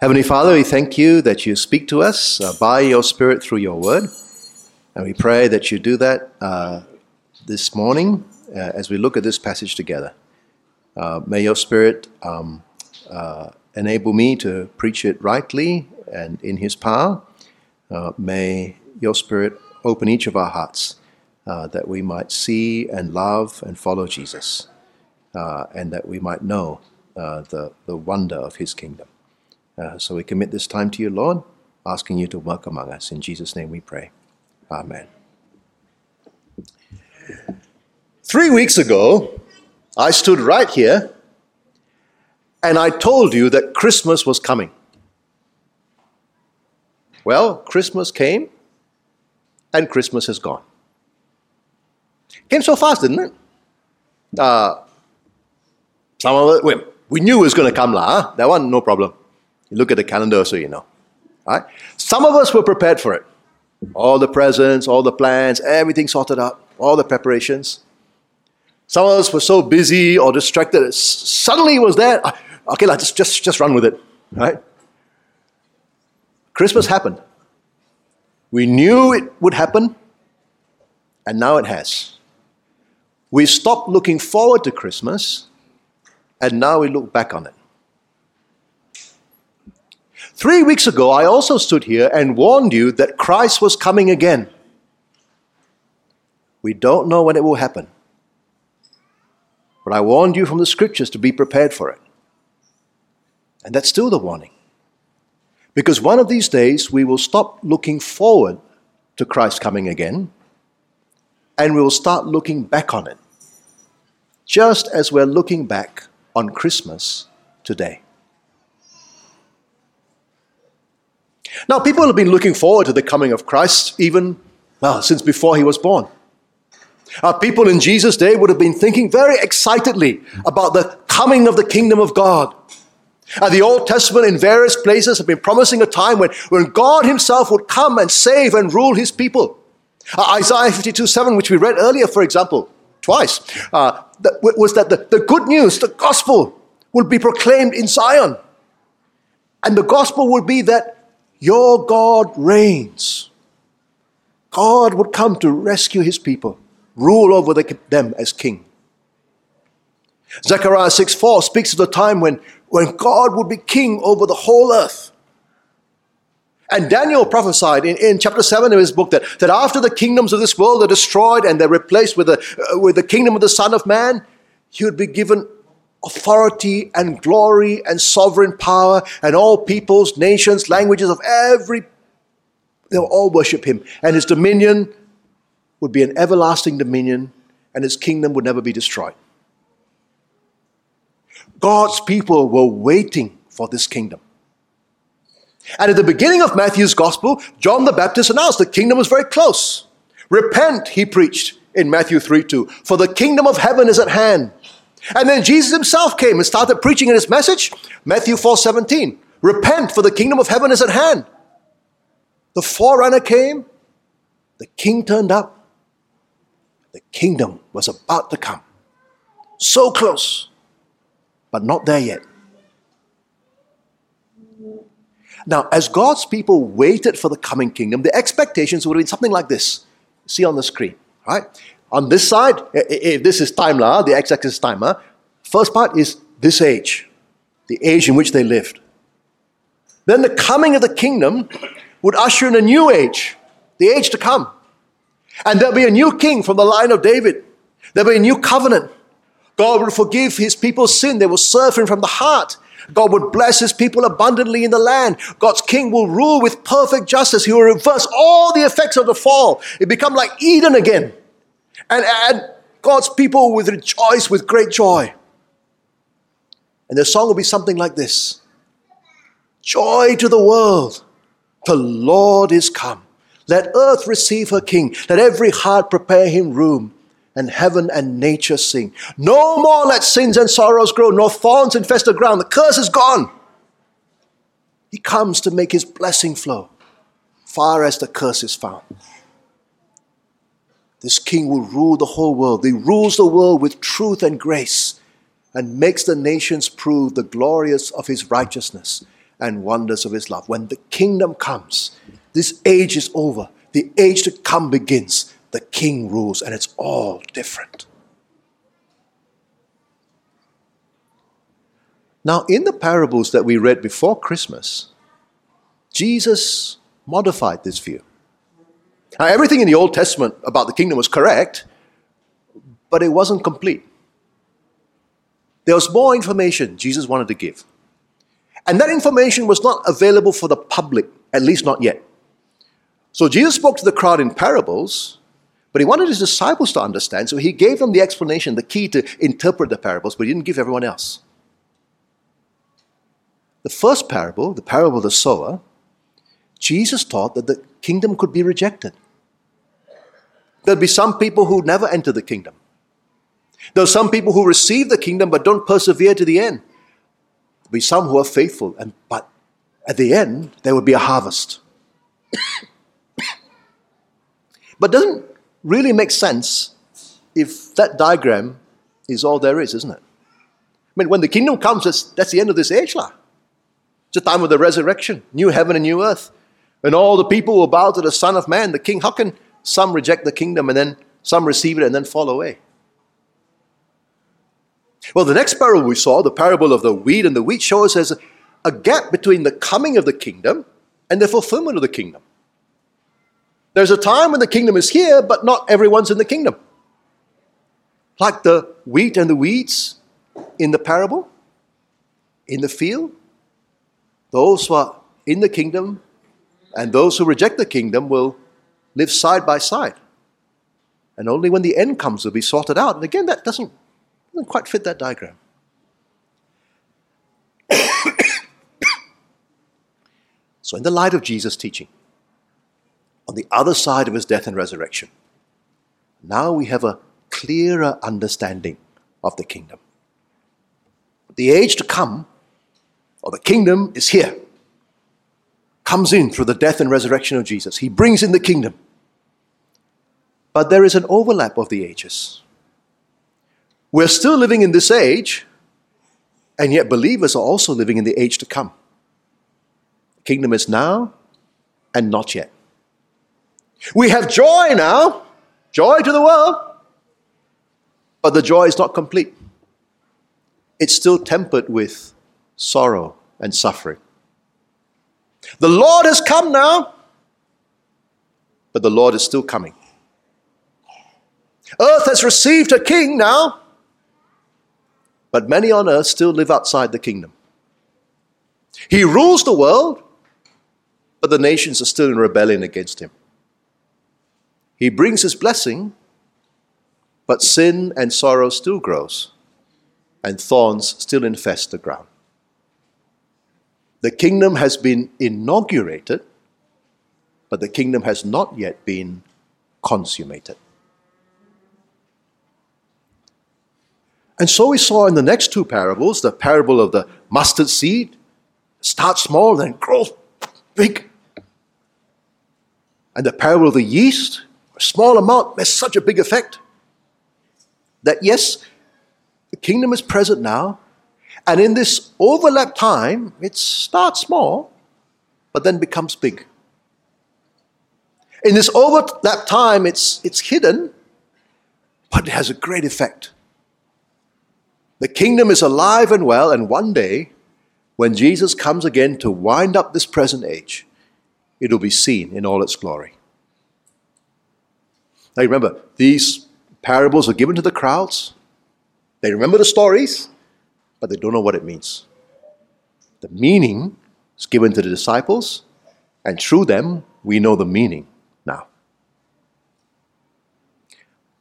Heavenly Father, we thank you that you speak to us uh, by your Spirit through your word. And we pray that you do that uh, this morning uh, as we look at this passage together. Uh, may your Spirit um, uh, enable me to preach it rightly and in His power. Uh, may your Spirit open each of our hearts that we might see and love and follow Jesus, and that we might know the, the wonder of His kingdom. Uh, so we commit this time to you, Lord, asking you to work among us. In Jesus' name we pray. Amen. Three weeks ago, I stood right here and I told you that Christmas was coming. Well, Christmas came and Christmas has gone. Came so fast, didn't it? Uh, some of it, we, knew it was going to come, lah. Huh? That one, no problem. You look at the calendar so you know. Right? Some of us were prepared for it. All the presents, all the plans, everything sorted out, all the preparations. Some of us were so busy or distracted, suddenly it was there. Okay, let's just, just, just run with it. Right? Christmas happened. We knew it would happen, and now it has. We stopped looking forward to Christmas, and now we look back on it. Three weeks ago, I also stood here and warned you that Christ was coming again. We don't know when it will happen. But I warned you from the scriptures to be prepared for it. And that's still the warning. Because one of these days we will stop looking forward to Christ coming again and we will start looking back on it. Just as we're looking back on Christmas today. Now, people have been looking forward to the coming of Christ even well, since before he was born. Uh, people in Jesus' day would have been thinking very excitedly about the coming of the kingdom of God. Uh, the Old Testament in various places have been promising a time when, when God Himself would come and save and rule His people. Uh, Isaiah 52 7, which we read earlier, for example, twice, uh, that was that the, the good news, the gospel, would be proclaimed in Zion. And the gospel would be that your God reigns. God would come to rescue his people, rule over the, them as king. Zechariah 6 4 speaks of the time when, when God would be king over the whole earth. And Daniel prophesied in, in chapter 7 of his book that, that after the kingdoms of this world are destroyed and they're replaced with the, uh, with the kingdom of the Son of Man, he would be given authority and glory and sovereign power, and all peoples, nations, languages of every, they'll all worship him. And his dominion would be an everlasting dominion, and his kingdom would never be destroyed. God's people were waiting for this kingdom. And at the beginning of Matthew's gospel, John the Baptist announced the kingdom was very close. Repent, he preached in Matthew 3 2, for the kingdom of heaven is at hand. And then Jesus himself came and started preaching in his message, Matthew 4 17. Repent, for the kingdom of heaven is at hand. The forerunner came, the king turned up, the kingdom was about to come. So close, but not there yet. Now, as God's people waited for the coming kingdom, the expectations would have been something like this. See on the screen, right? On this side, if this is time, the x-axis is time, first part is this age, the age in which they lived. Then the coming of the kingdom would usher in a new age, the age to come. And there'll be a new king from the line of David. There'll be a new covenant. God will forgive his people's sin. They will serve him from the heart. God would bless his people abundantly in the land. God's king will rule with perfect justice. He will reverse all the effects of the fall. It become like Eden again and, and God's people will rejoice with great joy. And the song will be something like this Joy to the world, the Lord is come. Let earth receive her king. Let every heart prepare him room, and heaven and nature sing. No more let sins and sorrows grow, nor thorns infest the ground. The curse is gone. He comes to make his blessing flow, far as the curse is found. This king will rule the whole world. He rules the world with truth and grace and makes the nations prove the glorious of his righteousness and wonders of his love. When the kingdom comes, this age is over. The age to come begins. The king rules, and it's all different. Now, in the parables that we read before Christmas, Jesus modified this view. Now, everything in the Old Testament about the kingdom was correct, but it wasn't complete. There was more information Jesus wanted to give. And that information was not available for the public, at least not yet. So Jesus spoke to the crowd in parables, but he wanted his disciples to understand, so he gave them the explanation, the key to interpret the parables, but he didn't give everyone else. The first parable, the parable of the sower, Jesus taught that the kingdom could be rejected. There'd be some people who never enter the kingdom. There are some people who receive the kingdom but don't persevere to the end. There'll be some who are faithful, and but at the end there will be a harvest. but doesn't really make sense if that diagram is all there is, isn't it? I mean, when the kingdom comes, that's, that's the end of this age, lah. It's the time of the resurrection, new heaven and new earth. And all the people will bow to the Son of Man, the King. How can some reject the kingdom and then some receive it and then fall away? Well, the next parable we saw, the parable of the wheat and the wheat, shows us a gap between the coming of the kingdom and the fulfillment of the kingdom. There's a time when the kingdom is here, but not everyone's in the kingdom. Like the wheat and the weeds in the parable, in the field, those who are in the kingdom and those who reject the kingdom will live side by side. And only when the end comes will be sorted out. And again, that doesn't, doesn't quite fit that diagram. so, in the light of Jesus' teaching, on the other side of his death and resurrection, now we have a clearer understanding of the kingdom. The age to come or the kingdom is here. Comes in through the death and resurrection of Jesus. He brings in the kingdom. But there is an overlap of the ages. We're still living in this age, and yet believers are also living in the age to come. The kingdom is now and not yet. We have joy now, joy to the world, but the joy is not complete. It's still tempered with sorrow, and suffering. The Lord has come now, but the Lord is still coming. Earth has received a king now, but many on earth still live outside the kingdom. He rules the world, but the nations are still in rebellion against him. He brings his blessing, but sin and sorrow still grows, and thorns still infest the ground. The kingdom has been inaugurated, but the kingdom has not yet been consummated. And so we saw in the next two parables the parable of the mustard seed starts small, then grows big. And the parable of the yeast, a small amount has such a big effect that yes, the kingdom is present now, and in this overlap time, it starts small, but then becomes big. In this overlap time, it's, it's hidden, but it has a great effect. The kingdom is alive and well, and one day, when Jesus comes again to wind up this present age, it will be seen in all its glory. Now remember, these parables are given to the crowds. They remember the stories, but they don't know what it means. The meaning is given to the disciples, and through them, we know the meaning now.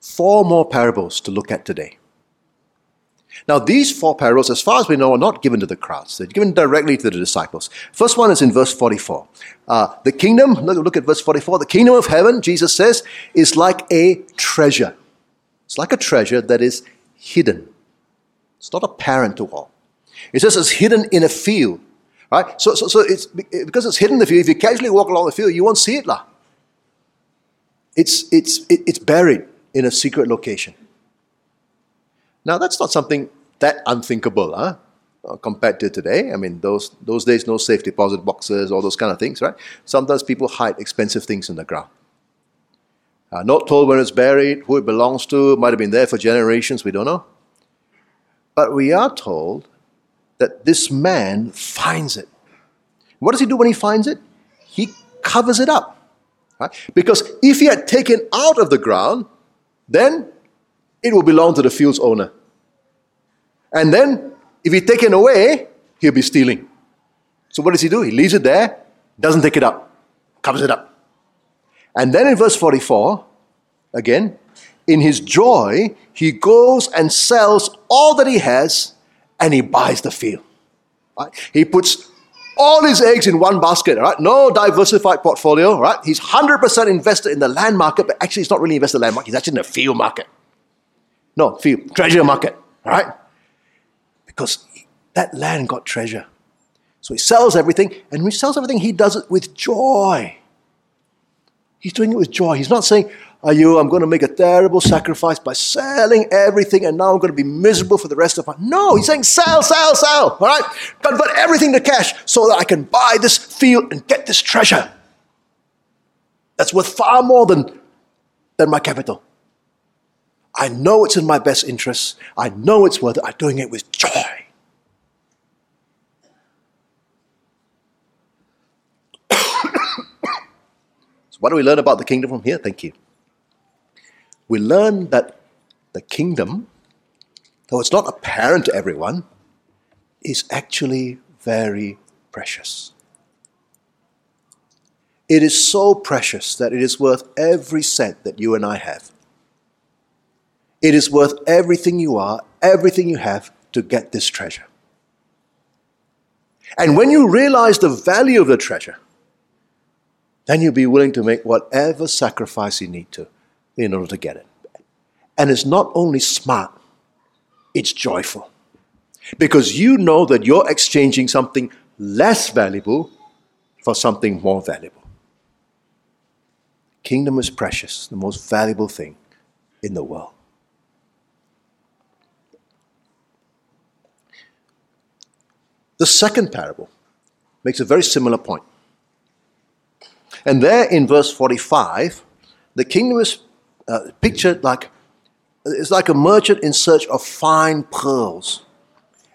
Four more parables to look at today. Now, these four parables, as far as we know, are not given to the crowds. They're given directly to the disciples. First one is in verse 44. Uh, the kingdom, look, look at verse 44. The kingdom of heaven, Jesus says, is like a treasure. It's like a treasure that is hidden it's not apparent to all. It says it's hidden in a field. Right? So, so, so it's because it's hidden in the field, if you casually walk along the field, you won't see it. Lah. It's, it's, it, it's buried in a secret location. Now, that's not something that unthinkable. Huh? uh, compared to today. I mean, those, those days, no safe deposit boxes, all those kind of things, right? Sometimes people hide expensive things in the ground. Uh, not told when it's buried, who it belongs to, might have been there for generations, we don't know. But we are told that this man finds it. What does he do when he finds it? He covers it up. Right? Because if he had taken out of the ground, then it will belong to the field's owner. And then, if he's taken away, he'll be stealing. So what does he do? He leaves it there, doesn't take it up, covers it up. And then in verse 44, again, in his joy, he goes and sells all that he has and he buys the field. Right? He puts all his eggs in one basket, right? No diversified portfolio, right? He's 100% invested in the land market, but actually he's not really invested in the land market, he's actually in the field market. No, field, treasure market, right? Because that land got treasure. So he sells everything, and when he sells everything, he does it with joy. He's doing it with joy. He's not saying, Are you, I'm going to make a terrible sacrifice by selling everything and now I'm going to be miserable for the rest of my No, he's saying sell, sell, sell. All right? Convert everything to cash so that I can buy this field and get this treasure. That's worth far more than, than my capital. I know it's in my best interest. I know it's worth it. I'm doing it with joy. so, what do we learn about the kingdom from here? Thank you. We learn that the kingdom, though it's not apparent to everyone, is actually very precious. It is so precious that it is worth every cent that you and I have. It is worth everything you are, everything you have to get this treasure. And when you realize the value of the treasure, then you'll be willing to make whatever sacrifice you need to in order to get it. And it's not only smart, it's joyful. Because you know that you're exchanging something less valuable for something more valuable. Kingdom is precious, the most valuable thing in the world. The second parable makes a very similar point. And there in verse 45, the kingdom is uh, pictured like it's like a merchant in search of fine pearls.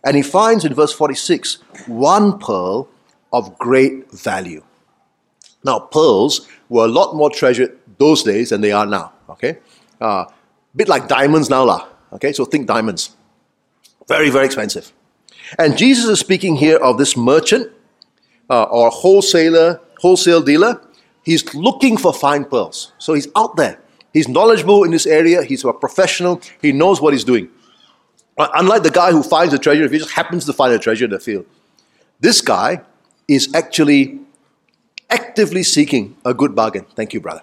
And he finds in verse 46 one pearl of great value. Now, pearls were a lot more treasured those days than they are now. Okay? A uh, bit like diamonds now, lah. Okay, so think diamonds. Very, very expensive. And Jesus is speaking here of this merchant uh, or wholesaler, wholesale dealer. He's looking for fine pearls. So he's out there. He's knowledgeable in this area. He's a professional. He knows what he's doing. Uh, unlike the guy who finds a treasure, if he just happens to find a treasure in the field, this guy is actually actively seeking a good bargain. Thank you, brother.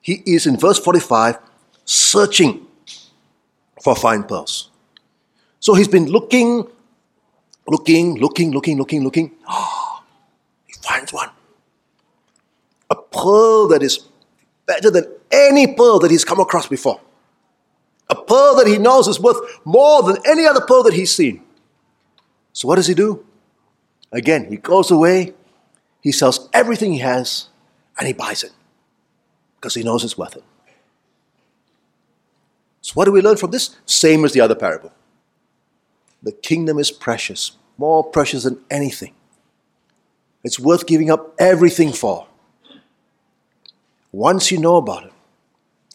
He is in verse 45 searching for fine pearls. So he's been looking, looking, looking, looking, looking, looking. Oh, he finds one. A pearl that is better than any pearl that he's come across before. A pearl that he knows is worth more than any other pearl that he's seen. So what does he do? Again, he goes away, he sells everything he has, and he buys it because he knows it's worth it. So, what do we learn from this? Same as the other parable. The kingdom is precious, more precious than anything. It's worth giving up everything for. Once you know about it,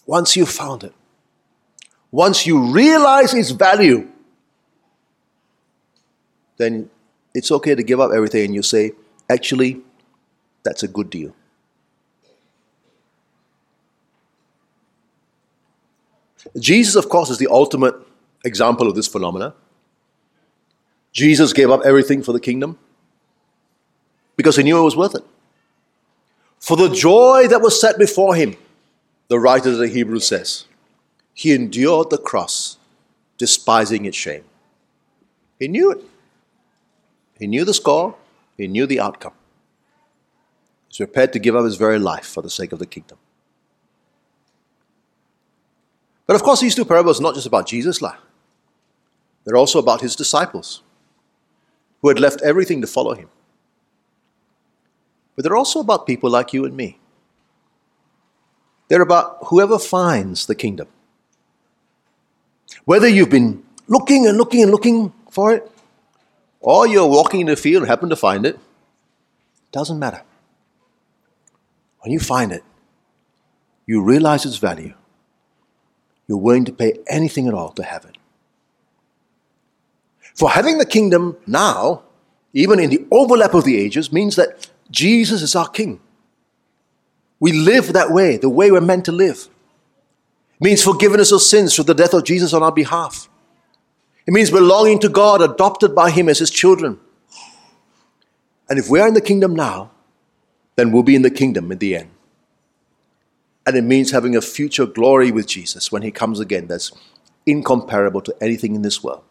once you've found it, once you realize its value, then it's okay to give up everything and you say, actually, that's a good deal. Jesus, of course, is the ultimate example of this phenomena. Jesus gave up everything for the kingdom because he knew it was worth it. For the joy that was set before him, the writer of the Hebrews says, he endured the cross, despising its shame. He knew it. He knew the score, he knew the outcome. He was prepared to give up his very life for the sake of the kingdom. But of course, these two parables are not just about Jesus, lah. They're also about his disciples. who had left everything to follow him. But they're also about people like you and me. They're about whoever finds the kingdom. Whether you've been looking and looking and looking for it, or you're walking in the field and happen to find it, doesn't matter. When you find it, you realize its value. You're willing to pay anything at all to have it. For having the kingdom now, even in the overlap of the ages, means that Jesus is our king. We live that way, the way we're meant to live. It means forgiveness of sins through the death of Jesus on our behalf. It means belonging to God, adopted by Him as His children. And if we are in the kingdom now, then we'll be in the kingdom in the end. And it means having a future glory with Jesus when He comes again that's incomparable to anything in this world.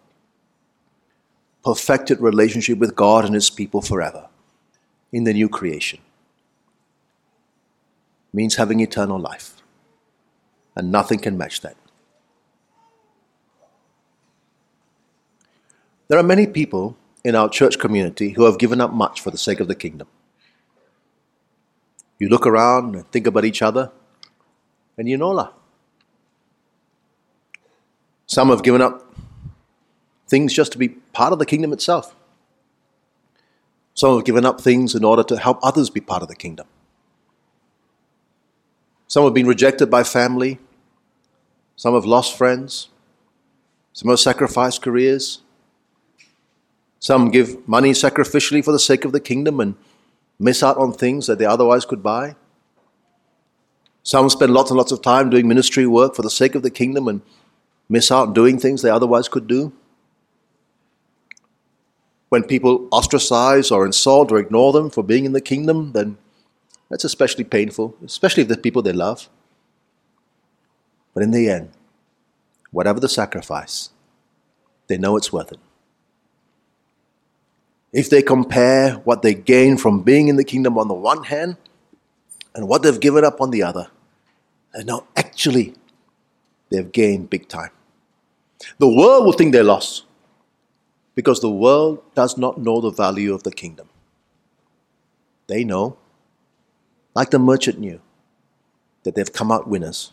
Perfected relationship with God and His people forever in the new creation. Means having eternal life. And nothing can match that. There are many people in our church community who have given up much for the sake of the kingdom. You look around and think about each other, and you know. Some have given up things just to be part of the kingdom itself. Some have given up things in order to help others be part of the kingdom. Some have been rejected by family. Some have lost friends. Some have sacrificed careers. Some give money sacrificially for the sake of the kingdom and miss out on things that they otherwise could buy. Some spend lots and lots of time doing ministry work for the sake of the kingdom and miss out doing things they otherwise could do. When people ostracize or insult or ignore them for being in the kingdom, then that's especially painful, especially if the people they love. But in the end, whatever the sacrifice, they know it's worth it if they compare what they gain from being in the kingdom on the one hand and what they've given up on the other, they know actually they've gained big time. The world will think they lost because the world does not know the value of the kingdom. They know, like the merchant knew, that they've come out winners.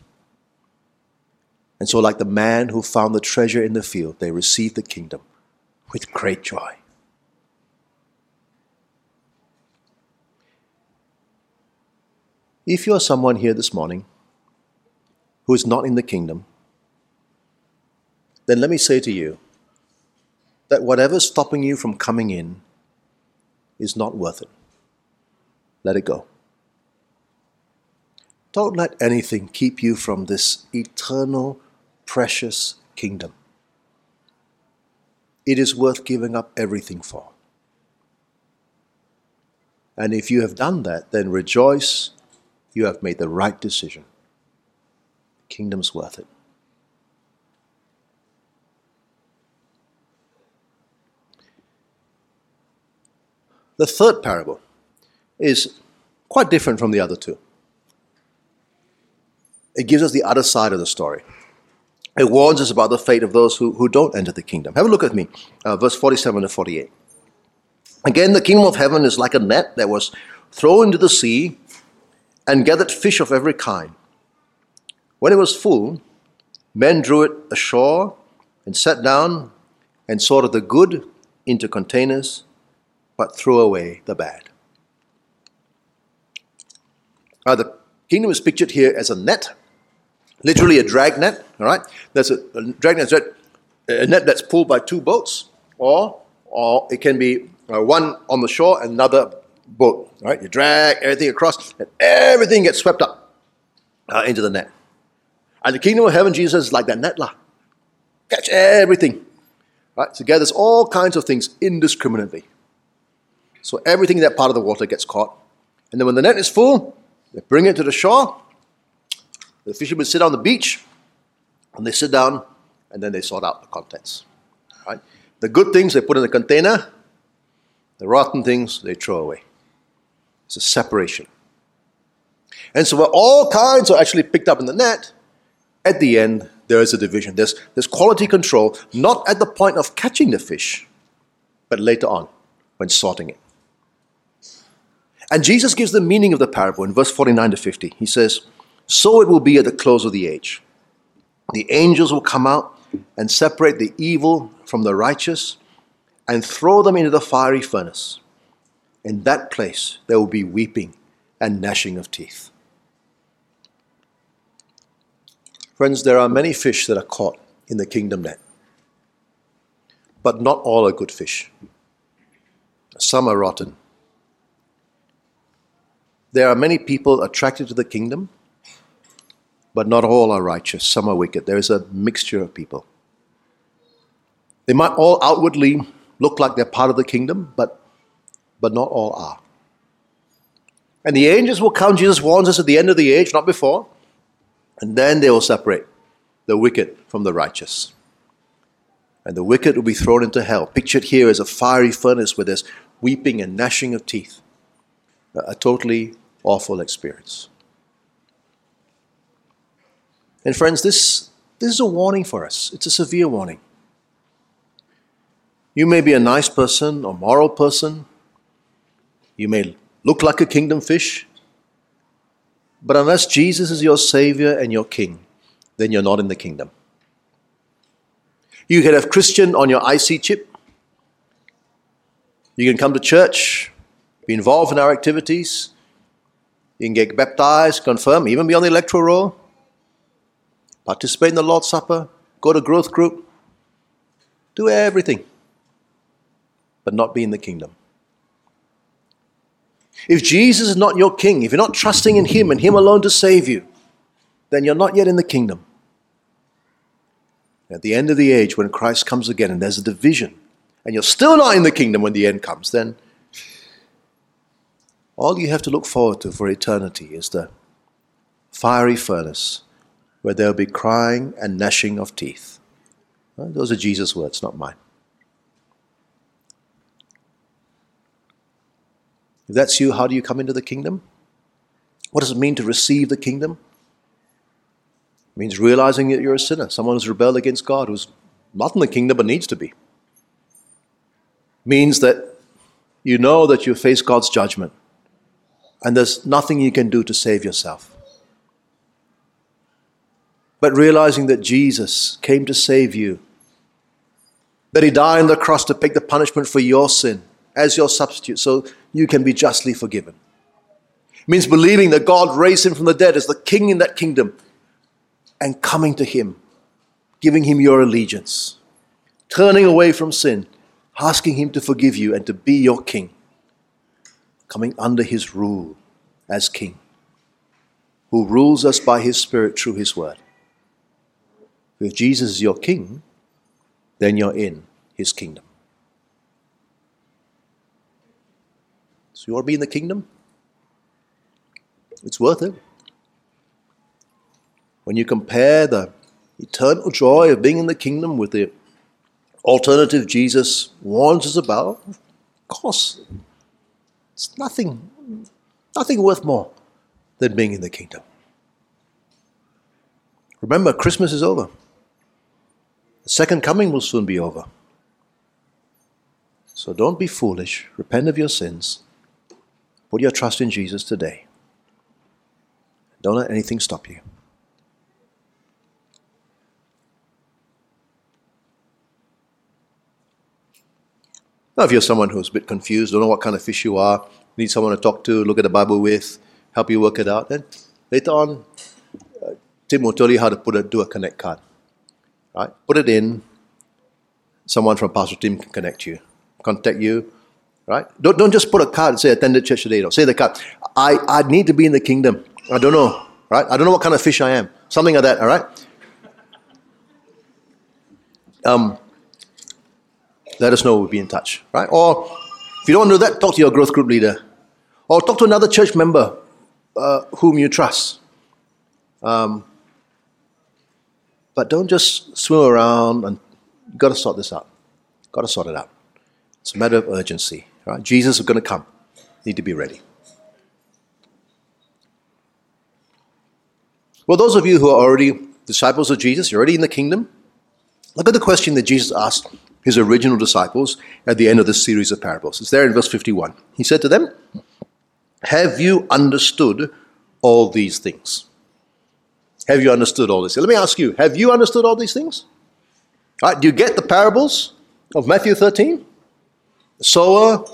And so, like the man who found the treasure in the field, they receive the kingdom with great joy. If you are someone here this morning who is not in the kingdom, then let me say to you that whatever's stopping you from coming in is not worth it. Let it go. Don't let anything keep you from this eternal, precious kingdom. It is worth giving up everything for. And if you have done that, then rejoice you have made the right decision. The kingdom's worth it. The third parable is quite different from the other two. It gives us the other side of the story. It warns us about the fate of those who, who don't enter the kingdom. Have a look at me, uh, verse 47 to 48. Again, the kingdom of heaven is like a net that was thrown into the sea and gathered fish of every kind. When it was full, men drew it ashore and sat down and sorted the good into containers, but throw away the bad. Now, the kingdom is pictured here as a net, literally a drag net. All right, there's a, a drag net, a net that's pulled by two boats, or or it can be uh, one on the shore and another boat. All right, You drag everything across, and everything gets swept up uh, into the net. And the kingdom of heaven, Jesus is like that net lah. Catch everything. Right? So gathers all kinds of things indiscriminately. So everything in that part of the water gets caught. And then when the net is full, they bring it to the shore. The fishermen sit on the beach, and they sit down, and then they sort out the contents. Right? The good things they put in the container, the rotten things they throw away. It's a separation. And so, where all kinds are actually picked up in the net, at the end, there is a division. There's, there's quality control, not at the point of catching the fish, but later on, when sorting it. And Jesus gives the meaning of the parable in verse 49 to 50. He says, So it will be at the close of the age. The angels will come out and separate the evil from the righteous and throw them into the fiery furnace. In that place there will be weeping and gnashing of teeth. Friends, there are many fish that are caught in the kingdom net, but not all are good fish. Some are rotten. There are many people attracted to the kingdom, but not all are righteous. Some are wicked. There is a mixture of people. They might all outwardly look like they're part of the kingdom, but, but not all are. And the angels will come, Jesus warns us at the end of the age, not before, and then they will separate the wicked from the righteous. And the wicked will be thrown into hell, pictured here as a fiery furnace where there's weeping and gnashing of teeth. A totally awful experience. And friends, this, this is a warning for us. It's a severe warning. You may be a nice person or moral person. You may look like a kingdom fish. But unless Jesus is your Savior and your King, then you're not in the kingdom. You can have Christian on your IC chip. You can come to church, be involved in our activities. You can get baptized, confirm, even be on the electoral roll, participate in the Lord's Supper, go to growth group, do everything, but not be in the kingdom. If Jesus is not your king, if you're not trusting in Him and Him alone to save you, then you're not yet in the kingdom. At the end of the age, when Christ comes again and there's a division, and you're still not in the kingdom when the end comes, then all you have to look forward to for eternity is the fiery furnace where there'll be crying and gnashing of teeth. Uh, those are Jesus' words, not mine. If that's you, how do you come into the kingdom? What does it mean to receive the kingdom? It means realizing that you're a sinner, someone who's rebelled against God, who's not in the kingdom but needs to be. It means that you know that you face God's judgment and there's nothing you can do to save yourself. But realizing that Jesus came to save you, that He died on the cross to take the punishment for your sin as your substitute so you can be justly forgiven. It means believing that God raised Him from the dead as the King in that kingdom and coming to Him, giving Him your allegiance, turning away from sin, asking Him to forgive you and to be your King coming under his rule as king, who rules us by his Spirit through his word. If Jesus is your king, then you're in his kingdom. So you want to be in the kingdom? It's worth it. When you compare the eternal joy of being in the kingdom with the alternative Jesus warns us about, of course, it's nothing, nothing worth more than being in the kingdom. Remember, Christmas is over. The second coming will soon be over. So don't be foolish. Repent of your sins. Put your trust in Jesus today. Don't let anything stop you. Now, if you're someone who's a bit confused, don't know what kind of fish you are, need someone to talk to, look at the Bible with, help you work it out, then later on, uh, Tim will tell you how to put a, do a connect card. Right? Put it in. Someone from Pastor Tim can connect you, contact you. Right? Don't, don't just put a card and say attended church today. Don't say the card. I, I need to be in the kingdom. I don't know. Right? I don't know what kind of fish I am. Something like that. All right. Um, let us know. We'll be in touch, right? Or if you don't know that, talk to your growth group leader, or talk to another church member uh, whom you trust. Um, but don't just swim around and you've got to sort this out. Got to sort it out. It's a matter of urgency. Right? Jesus is going to come. Need to be ready. Well, those of you who are already disciples of Jesus, you're already in the kingdom. Look at the question that Jesus asked his original disciples, at the end of this series of parables. It's there in verse 51. He said to them, Have you understood all these things? Have you understood all this? Let me ask you, have you understood all these things? All right, do you get the parables of Matthew 13? The sower,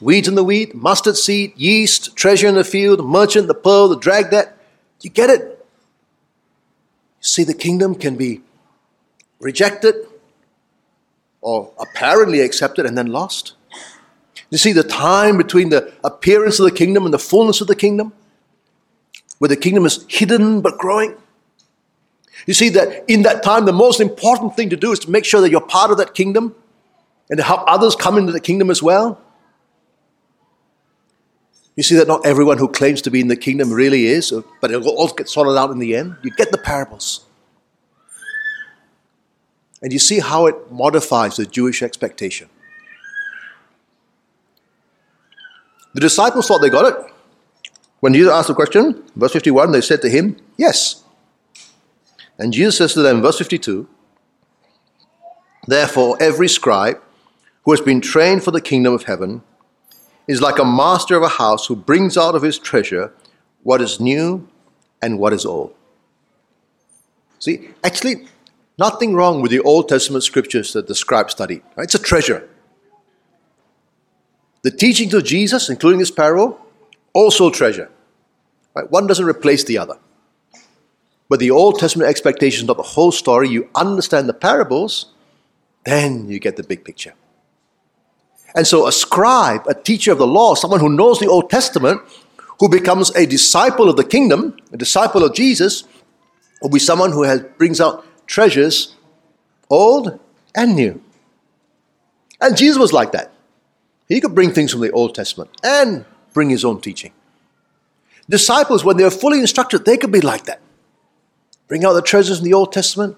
weeds in the wheat, mustard seed, yeast, treasure in the field, merchant, the pearl, the dragnet. Do you get it? You see, the kingdom can be rejected or apparently accepted and then lost. You see, the time between the appearance of the kingdom and the fullness of the kingdom, where the kingdom is hidden but growing. You see that in that time, the most important thing to do is to make sure that you're part of that kingdom and to help others come into the kingdom as well. You see that not everyone who claims to be in the kingdom really is, but it'll all get sorted out in the end. You get the parables. And you see how it modifies the Jewish expectation. The disciples thought they got it. When Jesus asked the question, verse 51, they said to him, Yes. And Jesus says to them, verse 52, Therefore, every scribe who has been trained for the kingdom of heaven is like a master of a house who brings out of his treasure what is new and what is old. See, actually, nothing wrong with the Old Testament scriptures that the scribe studied. Right? It's a treasure. The teachings of Jesus, including this parable, also treasure. Right? One doesn't replace the other. But the Old Testament expectation is not the whole story. You understand the parables, then you get the big picture. And so, a scribe, a teacher of the law, someone who knows the Old Testament, who becomes a disciple of the kingdom, a disciple of Jesus, will be someone who has, brings out treasures, old and new. And Jesus was like that. He could bring things from the Old Testament and bring his own teaching. Disciples, when they're fully instructed, they could be like that. Bring out the treasures in the Old Testament,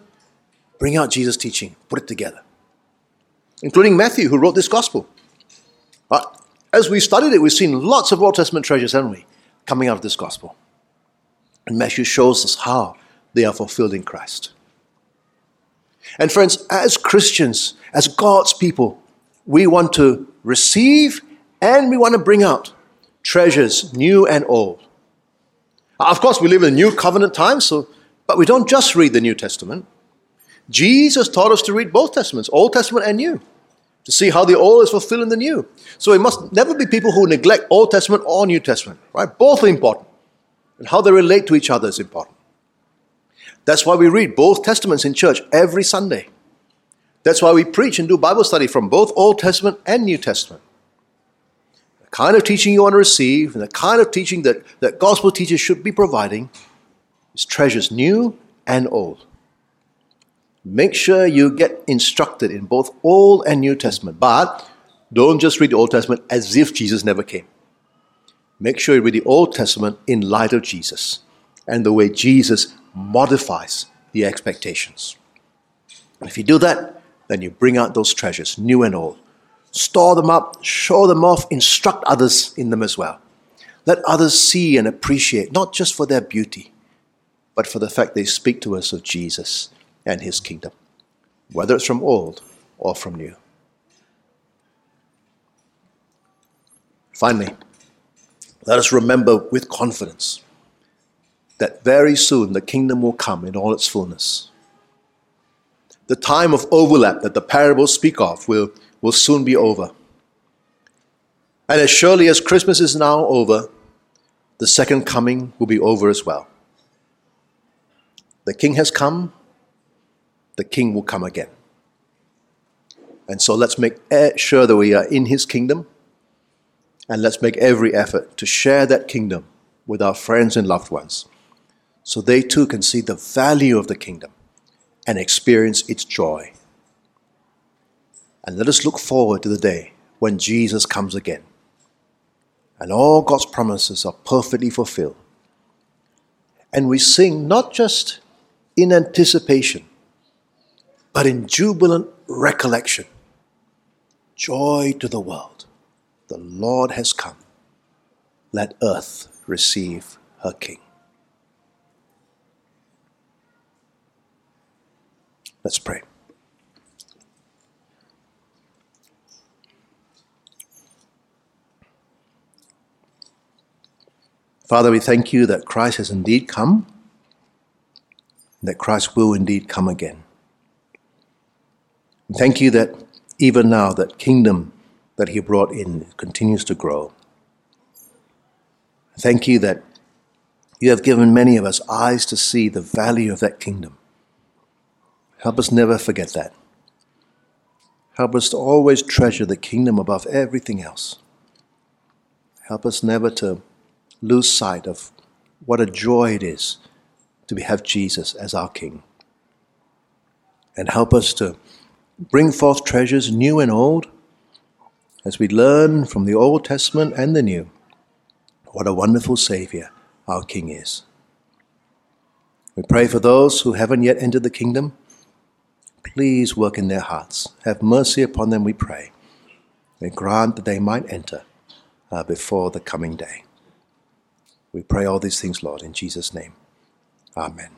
bring out Jesus' teaching, put it together. Including Matthew, who wrote this gospel. But as we studied it, we've seen lots of Old Testament treasures, haven't we, coming out of this gospel. And Matthew shows us how they are fulfilled in Christ. And friends, as Christians, as God's people, we want to receive and we want to bring out treasures, new and old. Of course, we live in new covenant times, so but we don't just read the New Testament. Jesus taught us to read both Testaments, Old Testament and New, to see how the Old is fulfilled in the New. So it must never be people who neglect Old Testament or New Testament, right? Both are important. And how they relate to each other is important. That's why we read both Testaments in church every Sunday. That's why we preach and do Bible study from both Old Testament and New Testament. The kind of teaching you want to receive and the kind of teaching that, that gospel teachers should be providing is treasures new and old. Make sure you get instructed in both Old and New Testament, but don't just read the Old Testament as if Jesus never came. Make sure you read the Old Testament in light of Jesus and the way Jesus modifies the expectations. If you do that, then you bring out those treasures, new and old. Store them up, show them off, instruct others in them as well. Let others see and appreciate, not just for their beauty, but for the fact they speak to us of Jesus and his kingdom, whether it's from old or from new. Finally, let us remember with confidence that very soon the kingdom will come in all its fullness. The time of overlap that the parables speak of will, will soon be over. And as surely as Christmas is now over, the second coming will be over as well. The king has come, the king will come again. And so let's make eh, sure that we are in his kingdom, and let's make every effort to share that kingdom with our friends and loved ones, so they too can see the value of the kingdom and experience its joy. And let us look forward to the day when Jesus comes again and all God's promises are perfectly fulfilled. And we sing not just in anticipation, but in jubilant recollection. Joy to the world. The Lord has come. Let earth receive her King. Let's pray. Father, we thank you that Christ has indeed come, that Christ will indeed come again. Thank you that even now that kingdom that he brought in continues to grow. Thank you that you have given many of us eyes to see the value of that kingdom. Help us never forget that. Help us to always treasure the kingdom above everything else. Help us never to lose sight of what a joy it is to have Jesus as our King. And help us to bring forth treasures new and old as we learn from the Old Testament and the New what a wonderful Savior our King is. We pray for those who haven't yet entered the kingdom. Please work in their hearts. Have mercy upon them, we pray, and grant that they might enter uh, before the coming day. We pray all these things, Lord, in Jesus' name. Amen.